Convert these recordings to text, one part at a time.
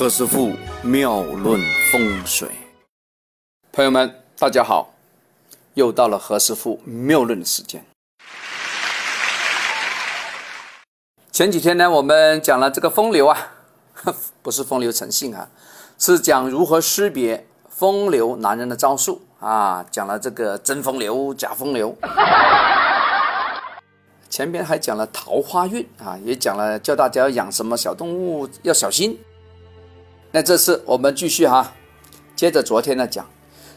何师傅妙论风水，朋友们，大家好，又到了何师傅妙论的时间。前几天呢，我们讲了这个风流啊，不是风流成性啊，是讲如何识别风流男人的招数啊，讲了这个真风流、假风流。前边还讲了桃花运啊，也讲了教大家养什么小动物要小心。那这次我们继续哈，接着昨天的讲，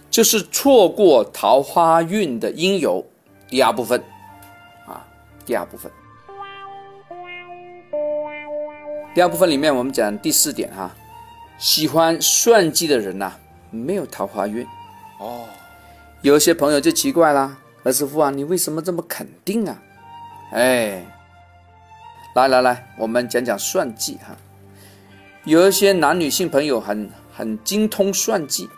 就是错过桃花运的因由，第二部分，啊，第二部分，第二部分里面我们讲第四点哈，喜欢算计的人呐，没有桃花运。哦，有些朋友就奇怪啦，何师傅啊，你为什么这么肯定啊？哎，来来来，我们讲讲算计哈。有一些男女性朋友很很精通算计，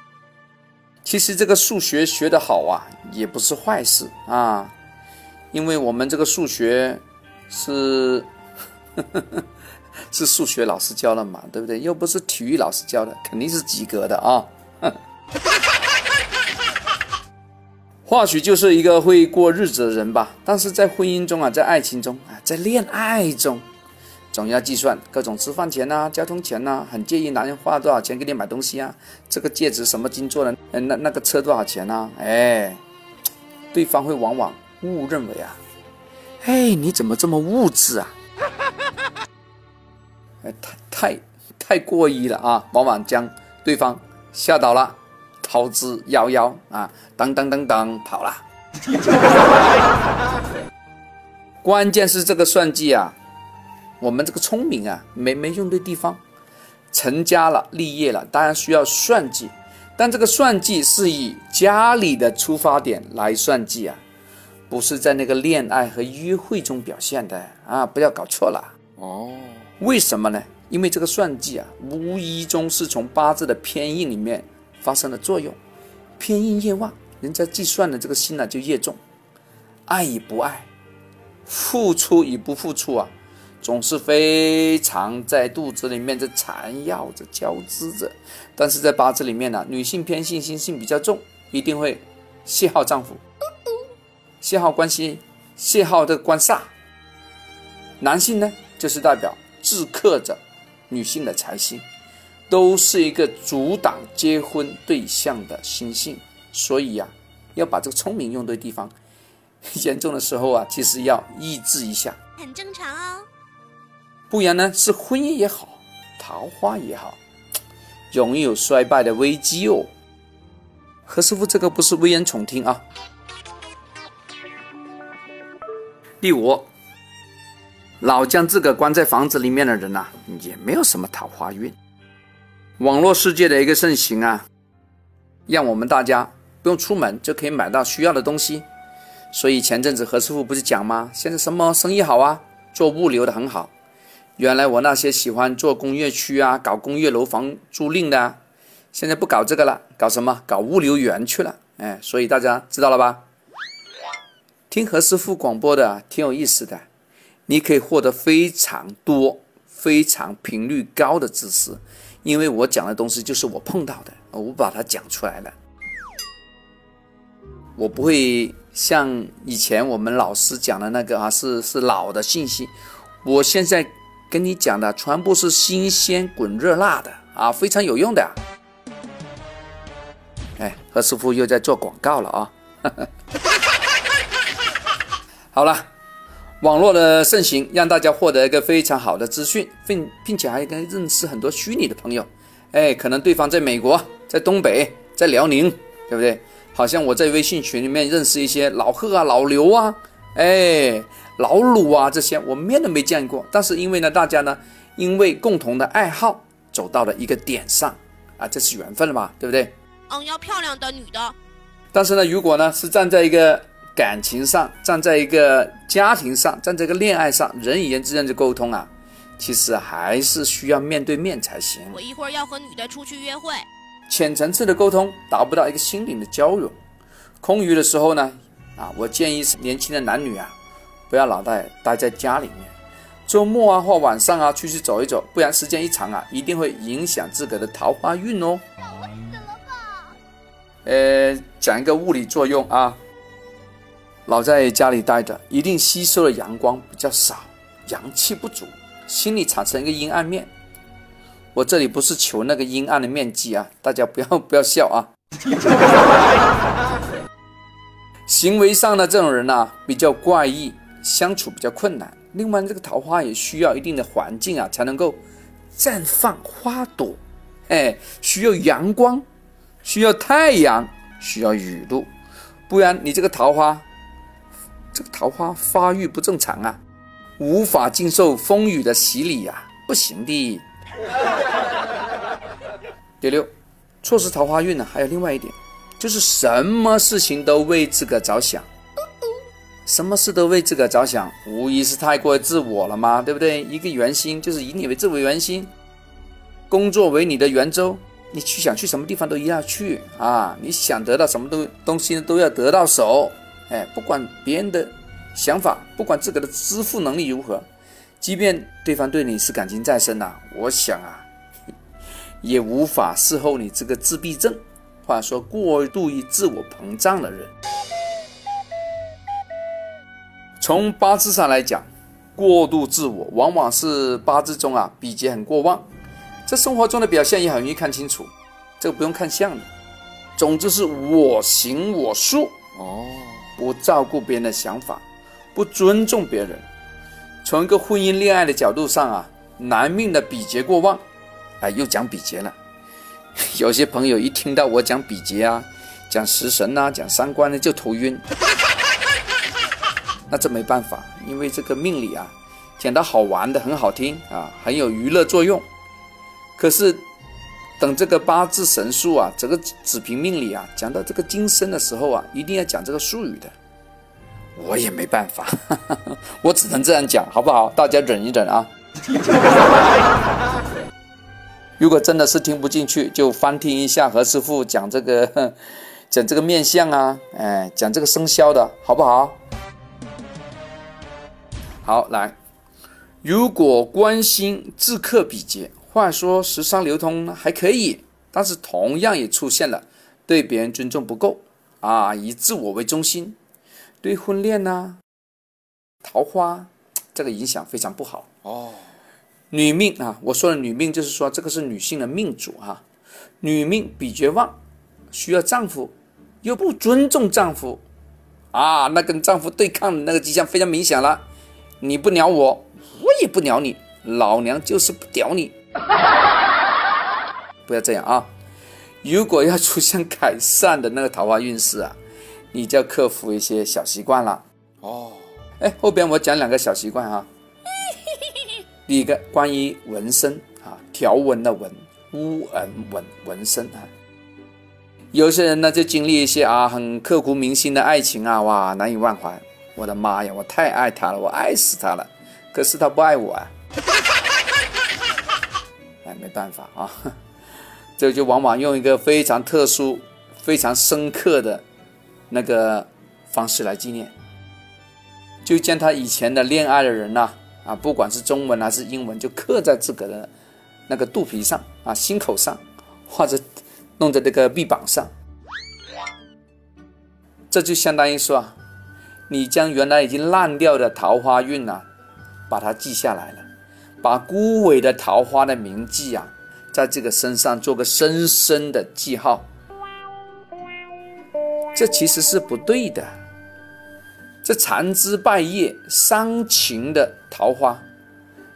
其实这个数学学得好啊，也不是坏事啊，因为我们这个数学是 是数学老师教的嘛，对不对？又不是体育老师教的，肯定是及格的啊。或许就是一个会过日子的人吧，但是在婚姻中啊，在爱情中啊，在恋爱中。总要计算各种吃饭钱呐、交通钱呐，很介意男人花多少钱给你买东西啊。这个戒指什么金做的？嗯，那那个车多少钱呢？哎，对方会往往误认为啊，哎，你怎么这么物质啊？哎，太太太过意了啊，往往将对方吓倒了，逃之夭夭啊，当当当当跑了。关键是这个算计啊。我们这个聪明啊，没没用对地方，成家了立业了，当然需要算计，但这个算计是以家里的出发点来算计啊，不是在那个恋爱和约会中表现的啊，不要搞错了哦。为什么呢？因为这个算计啊，无意中是从八字的偏印里面发生了作用，偏印越旺，人家计算的这个心呢就越重，爱与不爱，付出与不付出啊。总是非常在肚子里面在缠绕着交织着，但是在八字里面呢，女性偏性心性比较重，一定会泄耗丈夫，泄耗关系，泄耗这个官煞。男性呢，就是代表制克着女性的财星，都是一个阻挡结婚对象的心性，所以呀，要把这个聪明用对地方，严重的时候啊，其实要抑制一下，很正常哦。不然呢，是婚姻也好，桃花也好，容易有衰败的危机哦。何师傅，这个不是危言耸听啊。第五，老将自个关在房子里面的人呐，也没有什么桃花运。网络世界的一个盛行啊，让我们大家不用出门就可以买到需要的东西。所以前阵子何师傅不是讲吗？现在什么生意好啊？做物流的很好。原来我那些喜欢做工业区啊、搞工业楼房租赁的，现在不搞这个了，搞什么？搞物流园去了。哎，所以大家知道了吧？听何师傅广播的挺有意思的，你可以获得非常多、非常频率高的知识，因为我讲的东西就是我碰到的，我把它讲出来了。我不会像以前我们老师讲的那个啊，是是老的信息，我现在。跟你讲的全部是新鲜滚热辣的啊，非常有用的。哎，何师傅又在做广告了啊！好了，网络的盛行让大家获得一个非常好的资讯，并并且还跟认识很多虚拟的朋友。哎，可能对方在美国，在东北，在辽宁，对不对？好像我在微信群里面认识一些老贺啊、老刘啊，哎。老鲁啊，这些我面都没见过，但是因为呢，大家呢，因为共同的爱好走到了一个点上啊，这是缘分了嘛，对不对？嗯，要漂亮的女的。但是呢，如果呢是站在一个感情上，站在一个家庭上，站在一个恋爱上，人与人之间的沟通啊，其实还是需要面对面才行。我一会儿要和女的出去约会，浅层次的沟通达不到一个心灵的交融，空余的时候呢，啊，我建议年轻的男女啊。不要老待待在家里面，周末啊或晚上啊出去走一走，不然时间一长啊，一定会影响自个的桃花运哦。呃，讲一个物理作用啊，老在家里待着，一定吸收的阳光比较少，阳气不足，心里产生一个阴暗面。我这里不是求那个阴暗的面积啊，大家不要不要笑啊。行为上的这种人呢，比较怪异，相处比较困难。另外，这个桃花也需要一定的环境啊，才能够绽放花朵。哎，需要阳光，需要太阳，需要雨露，不然你这个桃花，这个桃花发育不正常啊，无法经受风雨的洗礼呀，不行的。第六，错失桃花运呢，还有另外一点，就是什么事情都为自个着想。什么事都为自个着想，无疑是太过自我了嘛？对不对？一个圆心就是以你为自为圆心，工作为你的圆周，你去想去什么地方都一样去啊！你想得到什么东东西都要得到手，哎，不管别人的想法，不管自个的支付能力如何，即便对方对你是感情再深呐，我想啊，也无法伺候你这个自闭症，或者说过度于自我膨胀的人。从八字上来讲，过度自我往往是八字中啊比劫很过旺，在生活中的表现也很容易看清楚，这个不用看相的。总之是我行我素哦，不照顾别人的想法，不尊重别人。从一个婚姻恋爱的角度上啊，男命的比劫过旺，哎，又讲比劫了。有些朋友一听到我讲比劫啊，讲食神呐，讲三观呢，就头晕。那这没办法，因为这个命理啊，讲的好玩的，很好听啊，很有娱乐作用。可是等这个八字神术啊，这个紫平命理啊，讲到这个今生的时候啊，一定要讲这个术语的。我也没办法，我只能这样讲，好不好？大家忍一忍啊。如果真的是听不进去，就翻听一下何师傅讲这个讲这个面相啊，哎，讲这个生肖的好不好？好，来，如果关心自克比劫，话说时商流通还可以，但是同样也出现了对别人尊重不够啊，以自我为中心，对婚恋呐、桃花这个影响非常不好哦。女命啊，我说的女命就是说这个是女性的命主哈，女命比劫旺，需要丈夫，又不尊重丈夫啊，那跟丈夫对抗的那个迹象非常明显了。你不鸟我，我也不鸟你，老娘就是不屌你。不要这样啊！如果要出现改善的那个桃花运势啊，你就要克服一些小习惯了。哦，哎，后边我讲两个小习惯哈。第一个关于纹身啊，条纹的纹，乌纹纹纹身啊。有些人呢就经历一些啊很刻骨铭心的爱情啊，哇，难以忘怀。我的妈呀！我太爱他了，我爱死他了，可是他不爱我啊！哎，没办法啊，这就往往用一个非常特殊、非常深刻的那个方式来纪念，就将他以前的恋爱的人呐，啊，不管是中文还是英文，就刻在自个的那个肚皮上啊、心口上，或者弄在这个臂膀上，这就相当于说啊。你将原来已经烂掉的桃花运啊，把它记下来了，把枯萎的桃花的铭记啊，在这个身上做个深深的记号。这其实是不对的，这残枝败叶、伤情的桃花，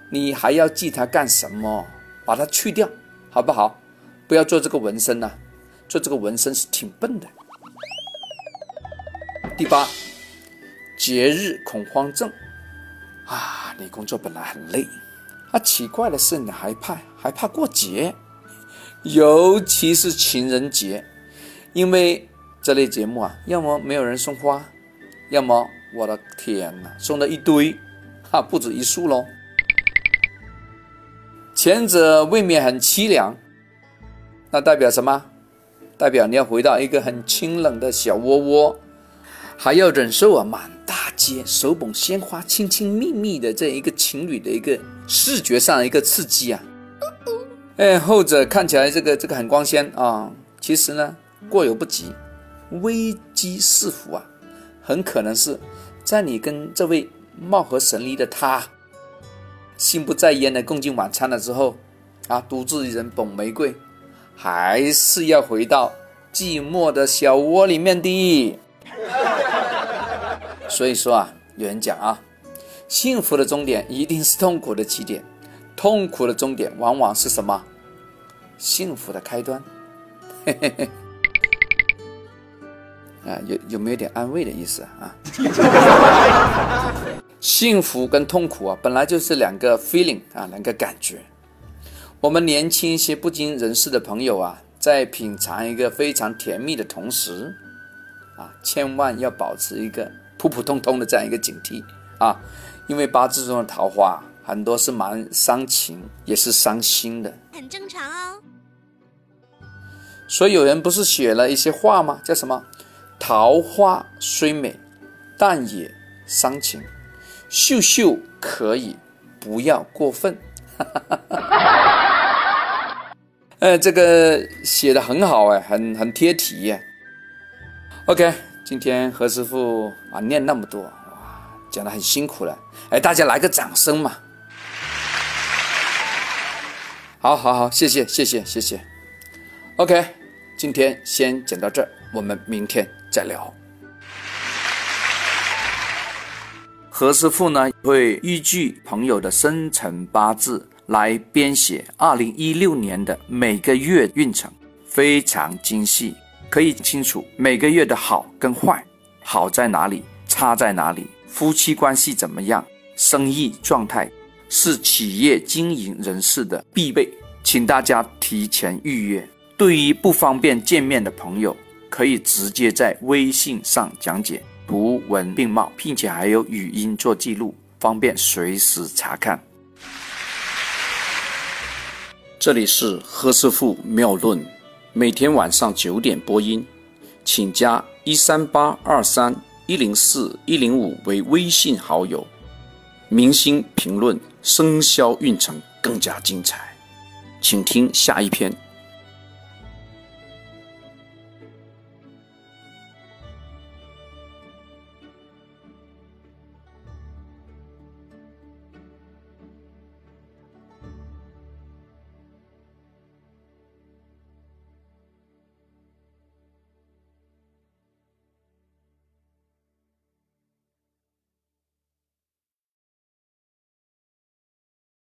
你还要记它干什么？把它去掉，好不好？不要做这个纹身呐，做这个纹身是挺笨的。第八。节日恐慌症啊！你工作本来很累，啊，奇怪的是你还怕还怕过节，尤其是情人节，因为这类节目啊，要么没有人送花，要么我的天哪，送了一堆，哈，不止一束喽。前者未免很凄凉，那代表什么？代表你要回到一个很清冷的小窝窝，还要忍受啊满。手捧鲜花，亲亲密密的这一个情侣的一个视觉上的一个刺激啊！哎，后者看起来这个这个很光鲜啊，其实呢过犹不及，危机四伏啊，很可能是在你跟这位貌合神离的他心不在焉的共进晚餐了之后啊，独自一人捧玫瑰，还是要回到寂寞的小窝里面的。所以说啊，有人讲啊，幸福的终点一定是痛苦的起点，痛苦的终点往往是什么？幸福的开端。嘿嘿嘿。啊，有有没有点安慰的意思啊？幸福跟痛苦啊，本来就是两个 feeling 啊，两个感觉。我们年轻一些不经人事的朋友啊，在品尝一个非常甜蜜的同时，啊，千万要保持一个。普普通通的这样一个警惕啊，因为八字中的桃花很多是蛮伤情，也是伤心的，很正常哦。所以有人不是写了一些话吗？叫什么？桃花虽美，但也伤情。秀秀可以，不要过分。呃，这个写的很好哎，很很贴题耶。OK。今天何师傅啊念那么多哇，讲的很辛苦了，哎，大家来个掌声嘛！好，好，好，谢谢，谢谢，谢谢。OK，今天先讲到这儿，我们明天再聊。何师傅呢会依据朋友的生辰八字来编写二零一六年的每个月运程，非常精细。可以清楚每个月的好跟坏，好在哪里，差在哪里，夫妻关系怎么样，生意状态是企业经营人士的必备，请大家提前预约。对于不方便见面的朋友，可以直接在微信上讲解，图文并茂，并且还有语音做记录，方便随时查看。这里是何师傅妙论。每天晚上九点播音，请加一三八二三一零四一零五为微信好友。明星评论生肖运程更加精彩，请听下一篇。